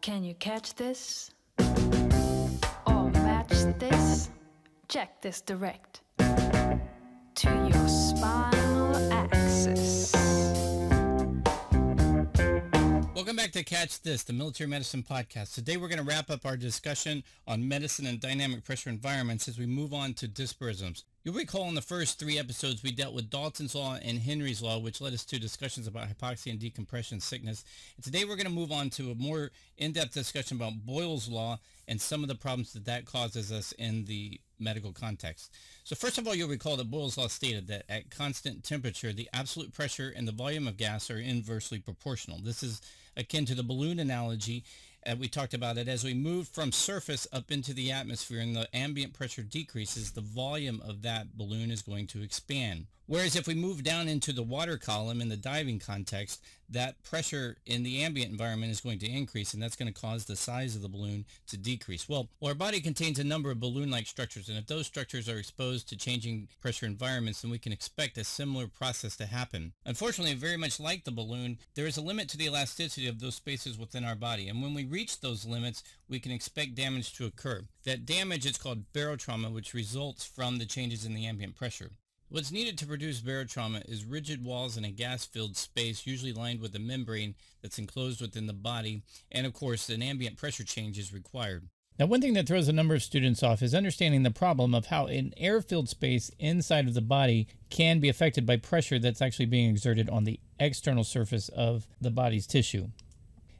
Can you catch this? Or match this? Check this direct to your spinal axis. Welcome back to Catch This, the Military Medicine Podcast. Today we're going to wrap up our discussion on medicine and dynamic pressure environments as we move on to dysbarisms. You'll recall in the first three episodes we dealt with Dalton's Law and Henry's Law, which led us to discussions about hypoxia and decompression sickness. And today we're going to move on to a more in-depth discussion about Boyle's Law and some of the problems that that causes us in the medical context. So first of all, you'll recall that Boyle's Law stated that at constant temperature, the absolute pressure and the volume of gas are inversely proportional. This is akin to the balloon analogy uh, we talked about it as we move from surface up into the atmosphere and the ambient pressure decreases, the volume of that balloon is going to expand. Whereas if we move down into the water column in the diving context, that pressure in the ambient environment is going to increase and that's going to cause the size of the balloon to decrease. Well, our body contains a number of balloon-like structures and if those structures are exposed to changing pressure environments, then we can expect a similar process to happen. Unfortunately, very much like the balloon, there is a limit to the elasticity of those spaces within our body. And when we reach those limits, we can expect damage to occur. That damage is called barotrauma, which results from the changes in the ambient pressure. What's needed to produce barotrauma is rigid walls in a gas-filled space, usually lined with a membrane that's enclosed within the body, and of course an ambient pressure change is required. Now, one thing that throws a number of students off is understanding the problem of how an air-filled space inside of the body can be affected by pressure that's actually being exerted on the external surface of the body's tissue.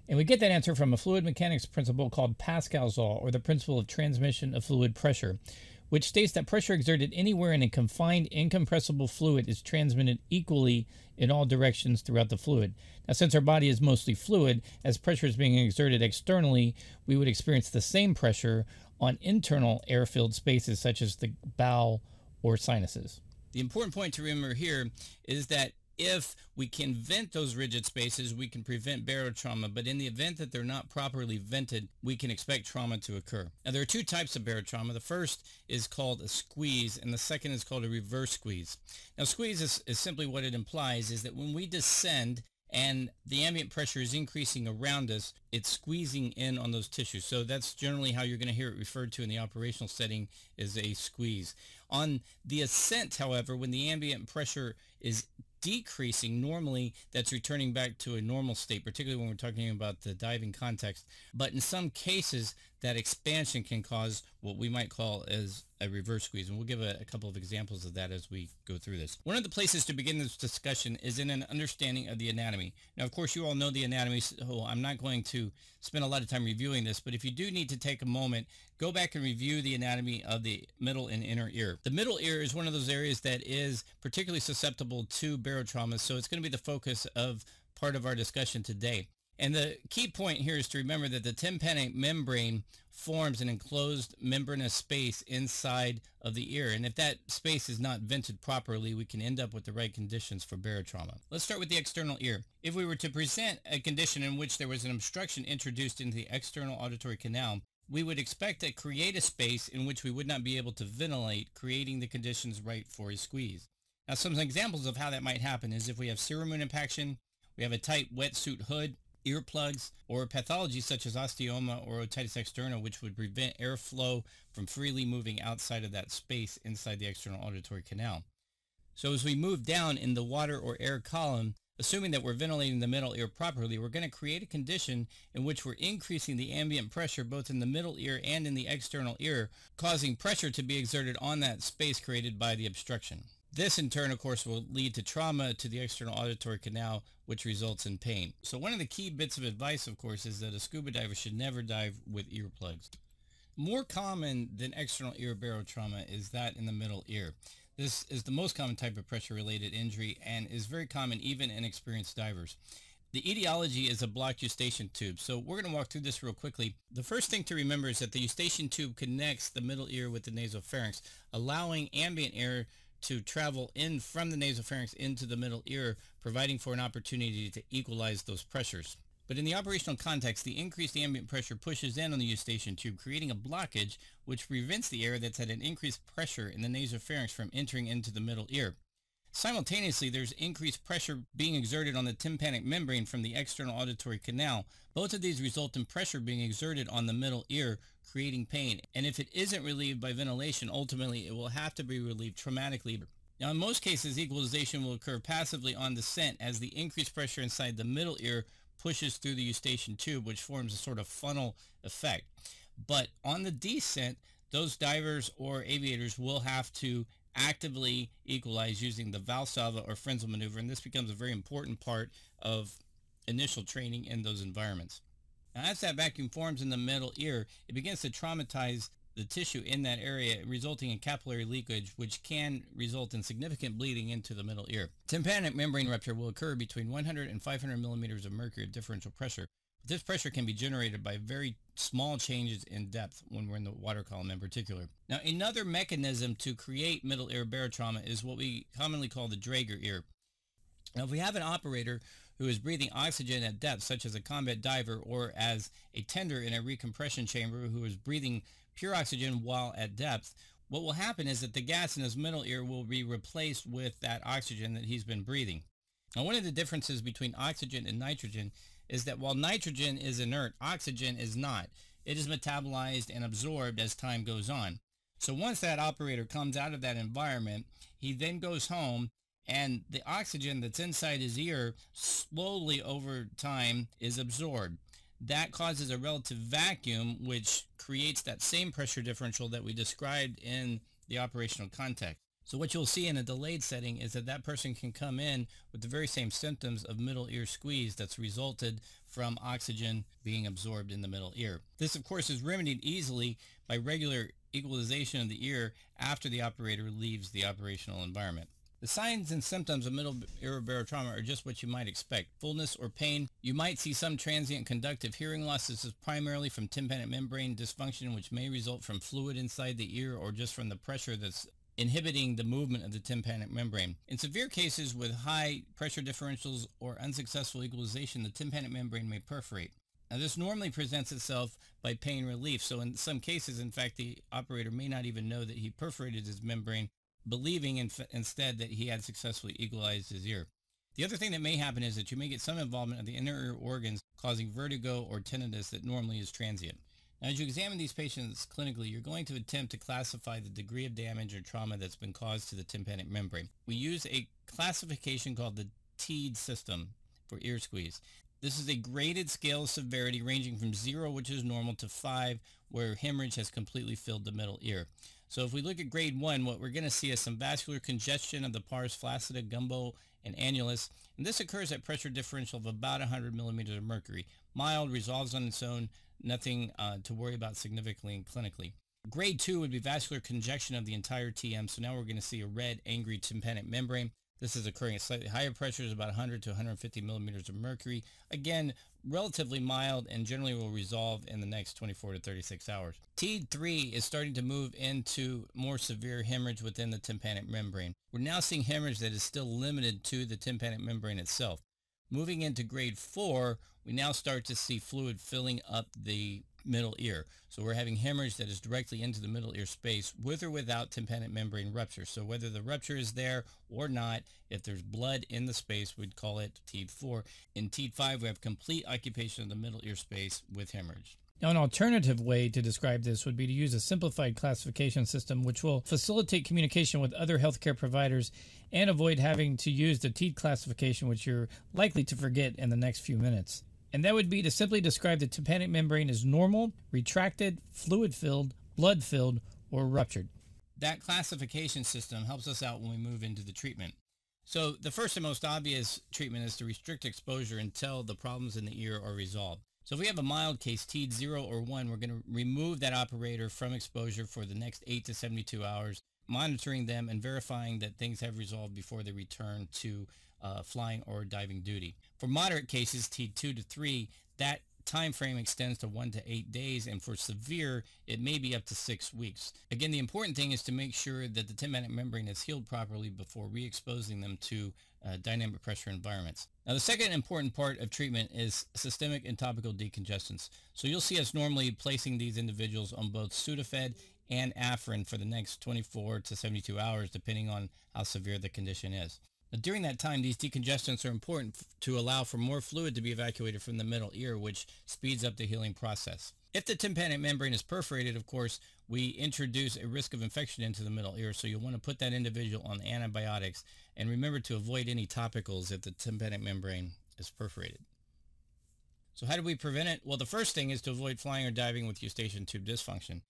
And we get that answer from a fluid mechanics principle called Pascal's law, or the principle of transmission of fluid pressure, which states that pressure exerted anywhere in a confined incompressible fluid is transmitted equally in all directions throughout the fluid. Now, since our body is mostly fluid, as pressure is being exerted externally, we would experience the same pressure on internal air-filled spaces such as the bowel or sinuses. The important point to remember here is that if we can vent those rigid spaces, we can prevent barotrauma. But in the event that they're not properly vented, we can expect trauma to occur. Now, there are two types of barotrauma. The first is called a squeeze, and the second is called a reverse squeeze. Now, squeeze is, is simply what it implies is that when we descend and the ambient pressure is increasing around us, it's squeezing in on those tissues. So that's generally how you're going to hear it referred to in the operational setting is a squeeze. On the ascent, however, when the ambient pressure is decreasing, normally that's returning back to a normal state, particularly when we're talking about the diving context. But in some cases, that expansion can cause what we might call as a reverse squeeze. And we'll give a, a, couple of examples of that as we go through this. One of the places to begin this discussion is in an understanding of the anatomy. Now, of course, you all know the anatomy, so I'm not going to spend a lot of time reviewing this, but if you do need to take a moment, go back and review the anatomy of the middle and inner ear. The middle ear is one of those areas that is particularly susceptible to barotrauma, so it's going to be the focus of part of our discussion today. And the key point here is to remember that the tympanic membrane forms an enclosed membranous space inside of the ear. And if that space is not vented properly, we can end up with the right conditions for barotrauma. Let's start with the external ear. If we were to present a condition in which there was an obstruction introduced into the external auditory canal, we would expect to create a space in which we would not be able to ventilate, creating the conditions right for a squeeze. Now, some examples of how that might happen is if we have cerumen impaction, we have a tight wetsuit hood, earplugs, or pathologies such as osteoma or otitis externa, which would prevent airflow from freely moving outside of that space inside the external auditory canal. So as we move down in the water or air column, assuming that we're ventilating the middle ear properly, we're going to create a condition in which we're increasing the ambient pressure both in the middle ear and in the external ear, causing pressure to be exerted on that space created by the obstruction. This in turn, of course, will lead to trauma to the external auditory canal, which results in pain. So one of the key bits of advice, of course, is that a scuba diver should never dive with earplugs. More common than external ear barotrauma is that in the middle ear. This is the most common type of pressure-related injury and is very common even in experienced divers. The etiology is a blocked eustachian tube. So we're going to walk through this real quickly. The first thing to remember is that the eustachian tube connects the middle ear with the nasopharynx, allowing ambient air to travel in from the nasopharynx into the middle ear, providing for an opportunity to equalize those pressures. But in the operational context, the increased ambient pressure pushes in on the eustachian tube, creating a blockage which prevents the air that's at an increased pressure in the nasopharynx from entering into the middle ear. Simultaneously, there's increased pressure being exerted on the tympanic membrane from the external auditory canal. Both of these result in pressure being exerted on the middle ear, creating pain. And if it isn't relieved by ventilation, ultimately it will have to be relieved traumatically. Now, in most cases, equalization will occur passively on descent as the increased pressure inside the middle ear pushes through the eustachian tube, which forms a sort of funnel effect. But on the descent, those divers or aviators will have to actively equalize using the Valsalva or Frenzel maneuver, and this becomes a very important part of initial training in those environments. Now, as that vacuum forms in the middle ear, it begins to traumatize the tissue in that area, resulting in capillary leakage, which can result in significant bleeding into the middle ear. Tympanic membrane rupture will occur between 100 and 500 millimeters of mercury at differential pressure. This pressure can be generated by very small changes in depth when we're in the water column in particular. Now, another mechanism to create middle ear barotrauma is what we commonly call the Draeger ear. Now, if we have an operator who is breathing oxygen at depth, such as a combat diver or as a tender in a recompression chamber who is breathing pure oxygen while at depth, what will happen is that the gas in his middle ear will be replaced with that oxygen that he's been breathing. Now, one of the differences between oxygen and nitrogen is that while nitrogen is inert, oxygen is not. It is metabolized and absorbed as time goes on. So once that operator comes out of that environment, he then goes home and the oxygen that's inside his ear slowly over time is absorbed. That causes a relative vacuum, which creates that same pressure differential that we described in the operational context. So what you'll see in a delayed setting is that that person can come in with the very same symptoms of middle ear squeeze that's resulted from oxygen being absorbed in the middle ear. This, of course, is remedied easily by regular equalization of the ear after the operator leaves the operational environment. The signs and symptoms of middle ear barotrauma are just what you might expect. Fullness or pain. You might see some transient conductive hearing loss. This is primarily from tympanic membrane dysfunction, which may result from fluid inside the ear or just from the pressure that's inhibiting the movement of the tympanic membrane. In severe cases with high pressure differentials or unsuccessful equalization, the tympanic membrane may perforate. Now this normally presents itself by pain relief. So in some cases, in fact, the operator may not even know that he perforated his membrane believing inf- instead that he had successfully equalized his ear. The other thing that may happen is that you may get some involvement of the inner ear organs causing vertigo or tinnitus that normally is transient. Now, as you examine these patients clinically, you're going to attempt to classify the degree of damage or trauma that's been caused to the tympanic membrane. We use a classification called the TEED system for ear squeeze. This is a graded scale of severity ranging from zero, which is normal, to five, where hemorrhage has completely filled the middle ear. So if we look at grade one, what we're going to see is some vascular congestion of the pars flaccida, umbo, and annulus. And this occurs at pressure differential of about 100 millimeters of mercury. Mild, resolves on its own, nothing uh, to worry about significantly and clinically. Grade two would be vascular congestion of the entire TM. So now we're going to see a red, angry tympanic membrane. This is occurring at slightly higher pressures, about 100 to 150 millimeters of mercury. Again, relatively mild and generally will resolve in the next 24 to 36 hours. TEED3 is starting to move into more severe hemorrhage within the tympanic membrane. We're now seeing hemorrhage that is still limited to the tympanic membrane itself. Moving into grade 4, we now start to see fluid filling up the middle ear. So we're having hemorrhage that is directly into the middle ear space with or without tympanic membrane rupture. So whether the rupture is there or not, if there's blood in the space, we'd call it TEED 4. In TEED 5, we have complete occupation of the middle ear space with hemorrhage. Now, an alternative way to describe this would be to use a simplified classification system which will facilitate communication with other healthcare providers and avoid having to use the TEED classification, which you're likely to forget in the next few minutes and that would be to simply describe the tympanic membrane as normal, retracted, fluid filled, blood filled, or ruptured. That classification system helps us out when we move into the treatment. So the first and most obvious treatment is to restrict exposure until the problems in the ear are resolved. So if we have a mild case, TEED 0 or 1, we're going to remove that operator from exposure for the next 8 to 72 hours, monitoring them and verifying that things have resolved before they return to uh, flying or diving duty. For moderate cases, T2 to 3, that time frame extends to one to eight days, and for severe, it may be up to six weeks. Again, the important thing is to make sure that the tympanic membrane is healed properly before re-exposing them to uh, dynamic pressure environments. Now, the second important part of treatment is systemic and topical decongestants. So you'll see us normally placing these individuals on both Sudafed and Afrin for the next 24 to 72 hours, depending on how severe the condition is. Now, during that time, these decongestants are important to allow for more fluid to be evacuated from the middle ear, which speeds up the healing process. If the tympanic membrane is perforated, of course, we introduce a risk of infection into the middle ear, so you'll want to put that individual on antibiotics and remember to avoid any topicals if the tympanic membrane is perforated. So how do we prevent it? Well, the first thing is to avoid flying or diving with eustachian tube dysfunction.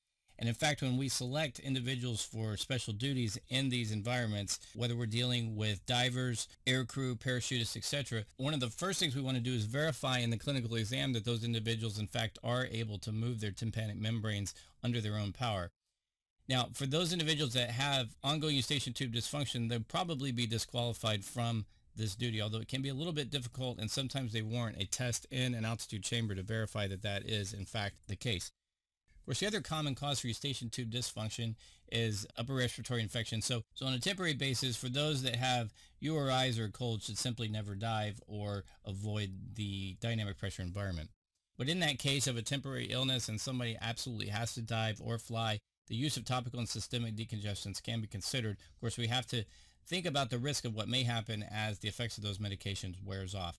And in fact, when we select individuals for special duties in these environments, whether we're dealing with divers, aircrew, parachutists, etc., one of the first things we want to do is verify in the clinical exam that those individuals in fact are able to move their tympanic membranes under their own power. Now, for those individuals that have ongoing eustachian tube dysfunction, they'll probably be disqualified from this duty, although it can be a little bit difficult and sometimes they warrant a test in an altitude chamber to verify that that is in fact the case. Of course, the other common cause for eustachian tube dysfunction is upper respiratory infection. So, so on a temporary basis, for those that have URIs or cold should simply never dive or avoid the dynamic pressure environment. But in that case of a temporary illness and somebody absolutely has to dive or fly, the use of topical and systemic decongestants can be considered. Of course, we have to think about the risk of what may happen as the effects of those medications wears off.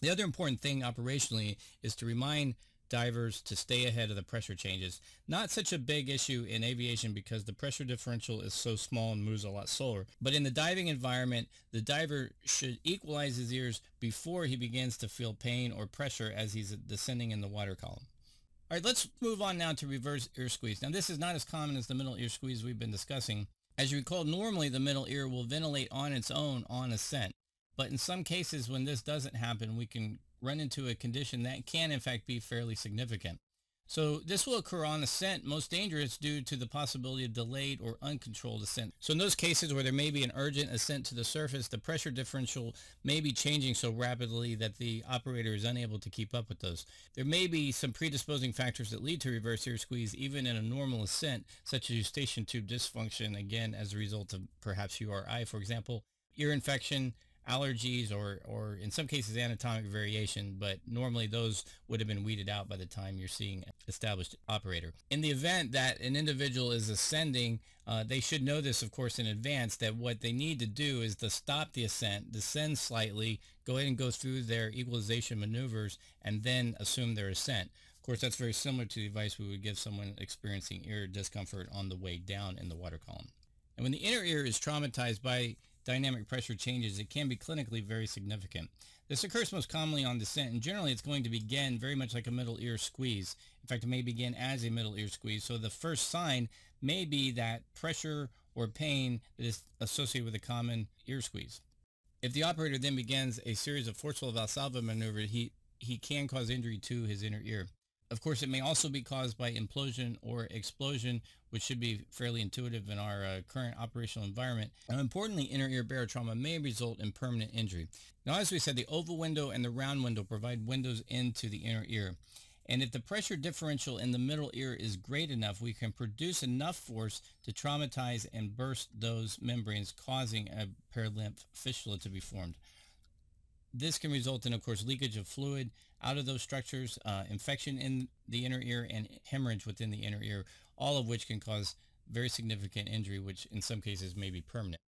The other important thing operationally is to remind divers to stay ahead of the pressure changes. Not such a big issue in aviation because the pressure differential is so small and moves a lot slower. But in the diving environment, the diver should equalize his ears before he begins to feel pain or pressure as he's descending in the water column. All right, let's move on now to reverse ear squeeze. Now, this is not as common as the middle ear squeeze we've been discussing. As you recall, normally the middle ear will ventilate on its own on ascent. But in some cases, when this doesn't happen, we can run into a condition that can in fact be fairly significant. So this will occur on ascent, most dangerous due to the possibility of delayed or uncontrolled ascent. So in those cases where there may be an urgent ascent to the surface, the pressure differential may be changing so rapidly that the operator is unable to keep up with those. There may be some predisposing factors that lead to reverse ear squeeze even in a normal ascent, such as eustachian tube dysfunction, again as a result of perhaps URI, for example, ear infection, allergies or, or in some cases anatomic variation, but normally those would have been weeded out by the time you're seeing established operator. In the event that an individual is ascending, uh, they should know this, of course, in advance, that what they need to do is to stop the ascent, descend slightly, go ahead and go through their equalization maneuvers, and then assume their ascent. Of course, that's very similar to the advice we would give someone experiencing ear discomfort on the way down in the water column. And when the inner ear is traumatized by dynamic pressure changes, it can be clinically very significant. This occurs most commonly on descent, and generally it's going to begin very much like a middle ear squeeze. In fact, it may begin as a middle ear squeeze. So the first sign may be that pressure or pain that is associated with a common ear squeeze. If the operator then begins a series of forceful Valsalva maneuvers, he, he can cause injury to his inner ear. Of course, it may also be caused by implosion or explosion, which should be fairly intuitive in our uh, current operational environment. Now, importantly, inner ear barotrauma may result in permanent injury. Now, as we said, the oval window and the round window provide windows into the inner ear. And if the pressure differential in the middle ear is great enough, we can produce enough force to traumatize and burst those membranes, causing a perilymph fistula to be formed. This can result in, of course, leakage of fluid out of those structures, uh, infection in the inner ear, and hemorrhage within the inner ear, all of which can cause very significant injury, which in some cases may be permanent.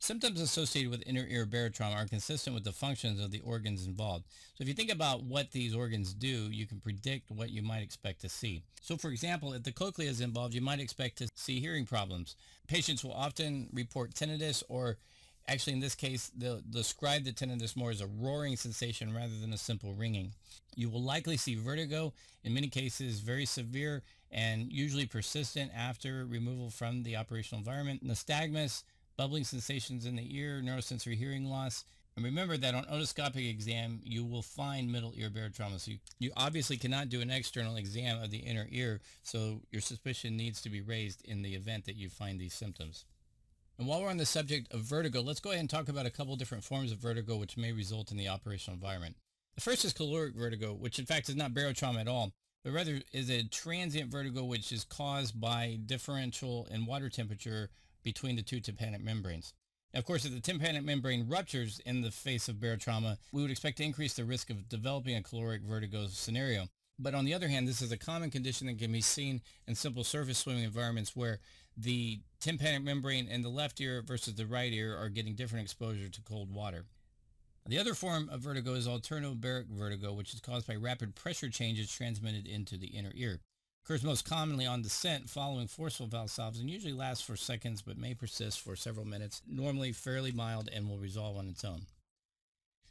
Symptoms associated with inner ear barotrauma are consistent with the functions of the organs involved. So if you think about what these organs do, you can predict what you might expect to see. So for example, if the cochlea is involved, you might expect to see hearing problems. Patients will often report tinnitus or Actually, in this case, they'll describe the tinnitus more as a roaring sensation rather than a simple ringing. You will likely see vertigo, in many cases very severe and usually persistent after removal from the operational environment. Nystagmus, bubbling sensations in the ear, neurosensory hearing loss. And remember that on otoscopic exam, you will find middle ear barotrauma. So you, you obviously cannot do an external exam of the inner ear, so your suspicion needs to be raised in the event that you find these symptoms. And while we're on the subject of vertigo, let's go ahead and talk about a couple different forms of vertigo which may result in the operational environment. The first is caloric vertigo, which in fact is not barotrauma at all, but rather is a transient vertigo which is caused by differential in water temperature between the two tympanic membranes. Now, of course, if the tympanic membrane ruptures in the face of barotrauma, we would expect to increase the risk of developing a caloric vertigo scenario. But on the other hand, this is a common condition that can be seen in simple surface swimming environments where the tympanic membrane in the left ear versus the right ear are getting different exposure to cold water. The other form of vertigo is alternobaric vertigo, which is caused by rapid pressure changes transmitted into the inner ear. Occurs most commonly on descent following forceful Valsalvas and usually lasts for seconds but may persist for several minutes, normally fairly mild and will resolve on its own.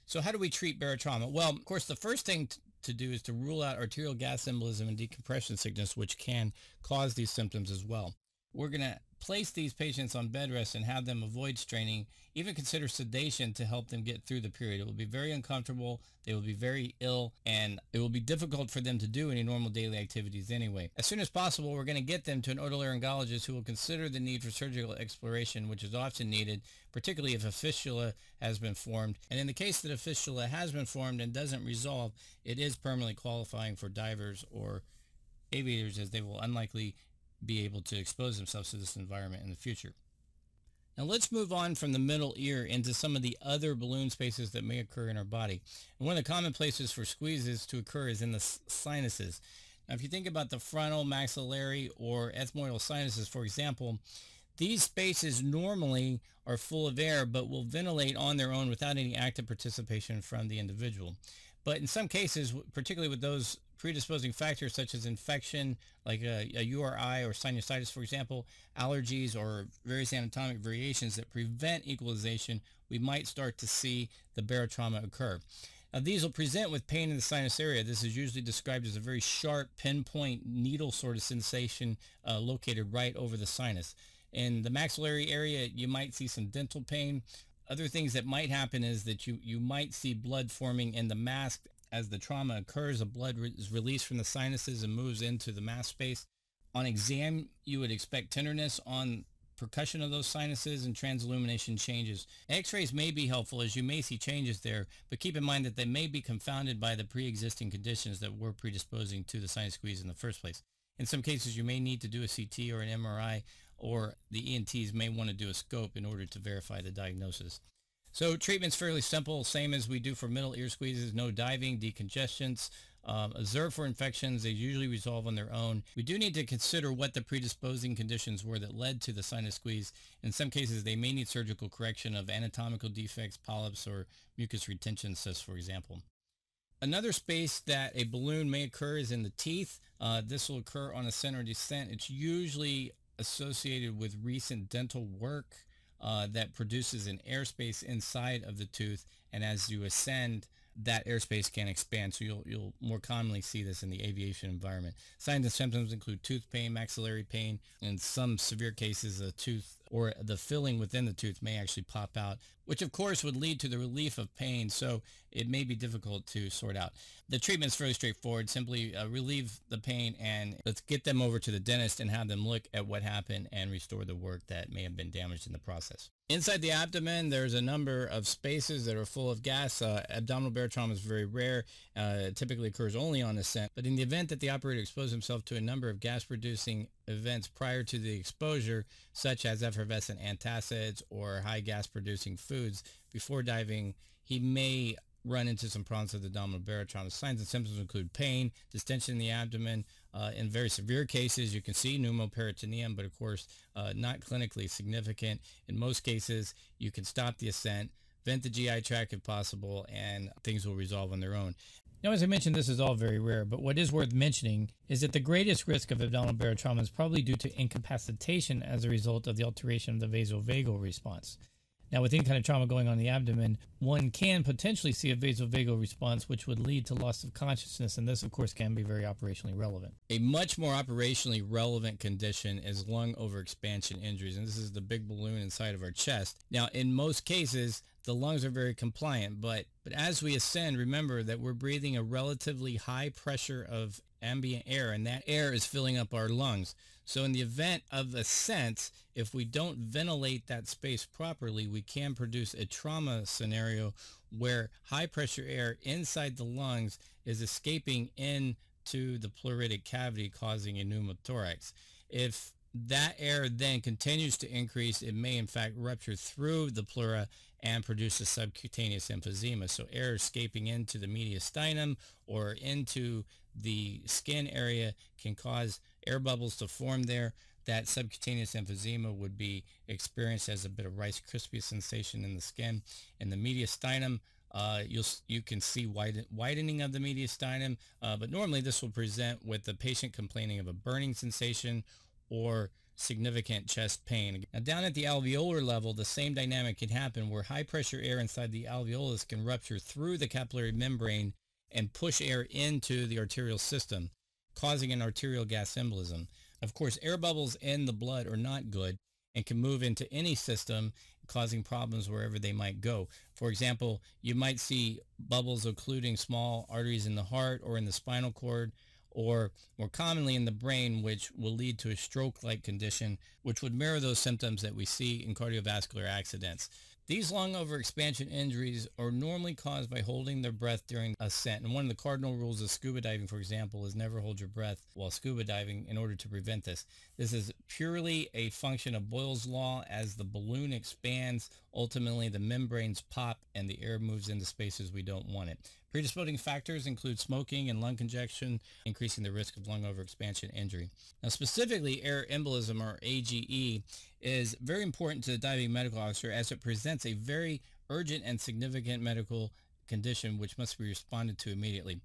So how do we treat barotrauma? Well, of course, the first thing to do is to rule out arterial gas embolism and decompression sickness, which can cause these symptoms as well. We're going to place these patients on bed rest and have them avoid straining, even consider sedation to help them get through the period. It will be very uncomfortable. They will be very ill and it will be difficult for them to do any normal daily activities anyway. As soon as possible, we're going to get them to an otolaryngologist who will consider the need for surgical exploration, which is often needed, particularly if a fistula has been formed. And in the case that a fistula has been formed and doesn't resolve, it is permanently qualifying for divers or aviators as they will unlikely be able to expose themselves to this environment in the future. Now let's move on from the middle ear into some of the other balloon spaces that may occur in our body. And one of the common places for squeezes to occur is in the sinuses. Now if you think about the frontal, maxillary, or ethmoidal sinuses, for example, these spaces normally are full of air but will ventilate on their own without any active participation from the individual. But in some cases, particularly with those predisposing factors such as infection, like a, a, URI or sinusitis, for example, allergies or various anatomic variations that prevent equalization, we might start to see the barotrauma occur. Now, these will present with pain in the sinus area. This is usually described as a very sharp pinpoint needle sort of sensation uh, located right over the sinus. In the maxillary area, you might see some dental pain. Other things that might happen is that you, you might see blood forming in the mask as the trauma occurs. The blood re- is released from the sinuses and moves into the mask space. On exam, you would expect tenderness on percussion of those sinuses and transillumination changes. X-rays may be helpful as you may see changes there, but keep in mind that they may be confounded by the pre-existing conditions that were predisposing to the sinus squeeze in the first place. In some cases, you may need to do a CT or an MRI or the ENTs may want to do a scope in order to verify the diagnosis. So treatment's fairly simple, same as we do for middle ear squeezes, no diving, decongestants, um, observe for infections. They usually resolve on their own. We do need to consider what the predisposing conditions were that led to the sinus squeeze. In some cases, they may need surgical correction of anatomical defects, polyps, or mucus retention cysts, for example. Another space that a balloon may occur is in the teeth. Uh, this will occur on a center descent. It's usually associated with recent dental work uh, that produces an airspace inside of the tooth. And as you ascend, that airspace can expand. So you'll, you'll more commonly see this in the aviation environment. Signs and symptoms include tooth pain, maxillary pain, and some severe cases, a tooth or the filling within the tooth may actually pop out, which of course would lead to the relief of pain. So it may be difficult to sort out. The treatment is fairly straightforward. Simply uh, relieve the pain and let's get them over to the dentist and have them look at what happened and restore the work that may have been damaged in the process. Inside the abdomen, there's a number of spaces that are full of gas. Uh, abdominal barotrauma is very rare. Uh, it typically occurs only on ascent. But in the event that the operator exposed himself to a number of gas-producing events prior to the exposure, such as effervescent antacids or high gas-producing foods, before diving, he may run into some problems with abdominal barotrauma. Signs and symptoms include pain, distension in the abdomen. Uh, in very severe cases, you can see pneumoperitoneum, but of course, uh, not clinically significant. In most cases, you can stop the ascent, vent the GI tract if possible, and things will resolve on their own. Now, as I mentioned, this is all very rare, but what is worth mentioning is that the greatest risk of abdominal barotrauma is probably due to incapacitation as a result of the alteration of the vasovagal response. Now, with any kind of trauma going on in the abdomen, one can potentially see a vasovagal response, which would lead to loss of consciousness, and this, of course, can be very operationally relevant. A much more operationally relevant condition is lung overexpansion injuries, and this is the big balloon inside of our chest. Now, in most cases, the lungs are very compliant, but, but as we ascend, remember that we're breathing a relatively high pressure of ambient air, and that air is filling up our lungs. So in the event of ascent, if we don't ventilate that space properly, we can produce a trauma scenario where high pressure air inside the lungs is escaping into the pleuritic cavity causing a pneumothorax. If that air then continues to increase, it may in fact rupture through the pleura and produce a subcutaneous emphysema. So air escaping into the mediastinum or into the skin area can cause air bubbles to form there. That subcutaneous emphysema would be experienced as a bit of Rice Krispie sensation in the skin. In the mediastinum, uh, you'll you can see widen, widening of the mediastinum, uh, but normally this will present with the patient complaining of a burning sensation or significant chest pain. Now down at the alveolar level, the same dynamic can happen where high pressure air inside the alveolus can rupture through the capillary membrane and push air into the arterial system, causing an arterial gas embolism. Of course, air bubbles in the blood are not good and can move into any system causing problems wherever they might go. For example, you might see bubbles occluding small arteries in the heart or in the spinal cord or more commonly in the brain, which will lead to a stroke-like condition, which would mirror those symptoms that we see in cardiovascular accidents. These lung overexpansion injuries are normally caused by holding their breath during ascent. And one of the cardinal rules of scuba diving, for example, is never hold your breath while scuba diving in order to prevent this. This is purely a function of Boyle's law. As the balloon expands, ultimately the membranes pop and the air moves into spaces we don't want it. Predisposing factors include smoking and lung congestion, increasing the risk of lung overexpansion injury. Now, specifically, air embolism or AGE is very important to the diving medical officer as it presents a very urgent and significant medical condition which must be responded to immediately.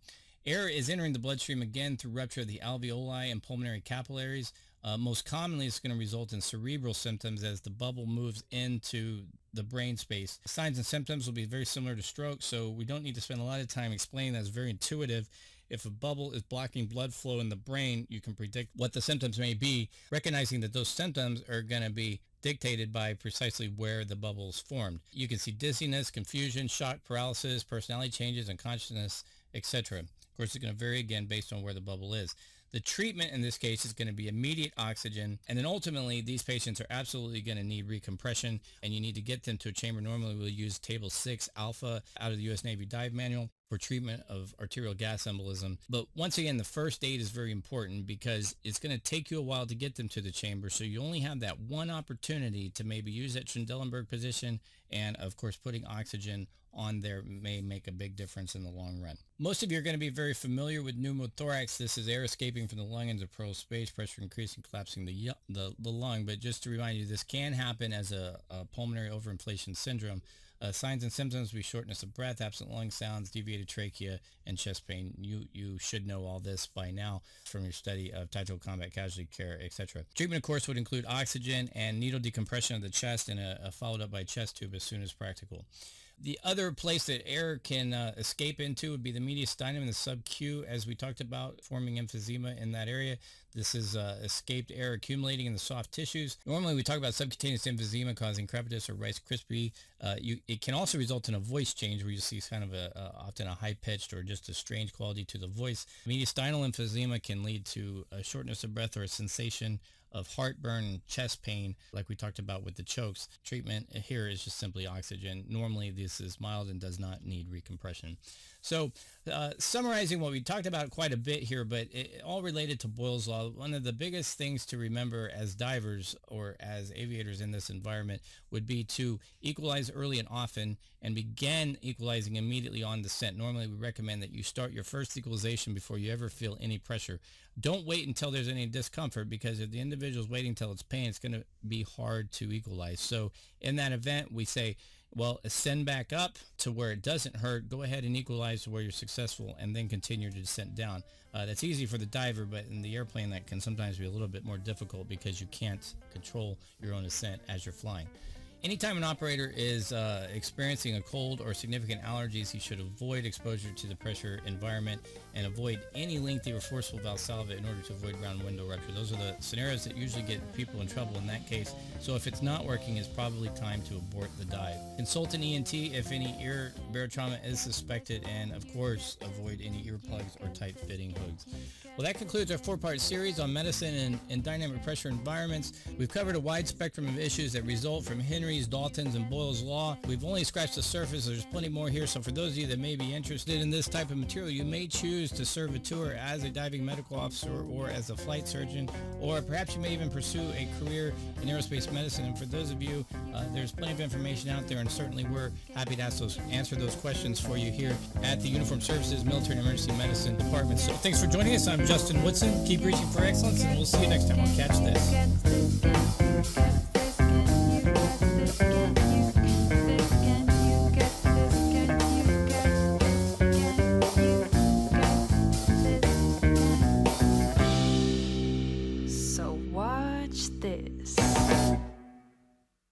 Air is entering the bloodstream again through rupture of the alveoli and pulmonary capillaries. Uh, most commonly, it's going to result in cerebral symptoms as the bubble moves into the brain space. Signs and symptoms will be very similar to stroke, so we don't need to spend a lot of time explaining that. It's very intuitive. If a bubble is blocking blood flow in the brain, you can predict what the symptoms may be, recognizing that those symptoms are going to be dictated by precisely where the bubble is formed. You can see dizziness, confusion, shock, paralysis, personality changes, unconsciousness, etc. Of course, it's going to vary again based on where the bubble is. The treatment in this case is going to be immediate oxygen. And then ultimately, these patients are absolutely going to need recompression and you need to get them to a chamber. Normally, we'll use table 6 alpha out of the U.S. Navy dive manual for treatment of arterial gas embolism. But once again, the first aid is very important because it's going to take you a while to get them to the chamber. So you only have that one opportunity to maybe use that Trendelenburg position. And of course, putting oxygen on there may make a big difference in the long run. Most of you are going to be very familiar with pneumothorax. This is air escaping from the lung into pleural space, pressure increasing, collapsing the, the, the lung. But just to remind you, this can happen as a, a pulmonary overinflation syndrome. Uh, signs and symptoms will be shortness of breath, absent lung sounds, deviated trachea, and chest pain. You you should know all this by now from your study of tactical combat casualty care, etc. Treatment, of course, would include oxygen and needle decompression of the chest and a, a followed up by chest tube as soon as practical. The other place that air can uh, escape into would be the mediastinum and the sub-Q, as we talked about, forming emphysema in that area. This is uh, escaped air accumulating in the soft tissues. Normally, we talk about subcutaneous emphysema causing crepitus or Rice Krispie. Uh, you, it can also result in a voice change where you see kind of a, a often a high-pitched or just a strange quality to the voice. Mediastinal emphysema can lead to a shortness of breath or a sensation of heartburn, chest pain, like we talked about with the chokes. Treatment here is just simply oxygen. Normally this is mild and does not need recompression. So uh, summarizing what we talked about quite a bit here, but it, all related to Boyle's Law, one of the biggest things to remember as divers or as aviators in this environment would be to equalize early and often and begin equalizing immediately on descent. Normally we recommend that you start your first equalization before you ever feel any pressure. Don't wait until there's any discomfort because if the individual is waiting until it's pain, it's going to be hard to equalize. So in that event, we say, well, ascend back up to where it doesn't hurt. Go ahead and equalize to where you're successful and then continue to descend down. Uh, that's easy for the diver, but in the airplane that can sometimes be a little bit more difficult because you can't control your own ascent as you're flying. Anytime an operator is uh, experiencing a cold or significant allergies, he should avoid exposure to the pressure environment and avoid any lengthy or forceful Valsalva in order to avoid round window rupture. Those are the scenarios that usually get people in trouble in that case. So if it's not working, it's probably time to abort the dive. Consult an ENT if any ear barotrauma is suspected and of course avoid any earplugs or tight fitting hoods. Well, that concludes our four-part series on medicine and, and dynamic pressure environments. We've covered a wide spectrum of issues that result from Henry Henry's, Dalton's, and Boyle's Law. We've only scratched the surface. There's plenty more here. So for those of you that may be interested in this type of material, you may choose to serve a tour as a diving medical officer or as a flight surgeon, or perhaps you may even pursue a career in aerospace medicine. And for those of you, uh, there's plenty of information out there, and certainly we're happy to those, answer those questions for you here at the Uniform Services Military and Emergency Medicine Department. So thanks for joining us. I'm Justin Woodson. Keep reaching for excellence, and we'll see you next time on Catch This.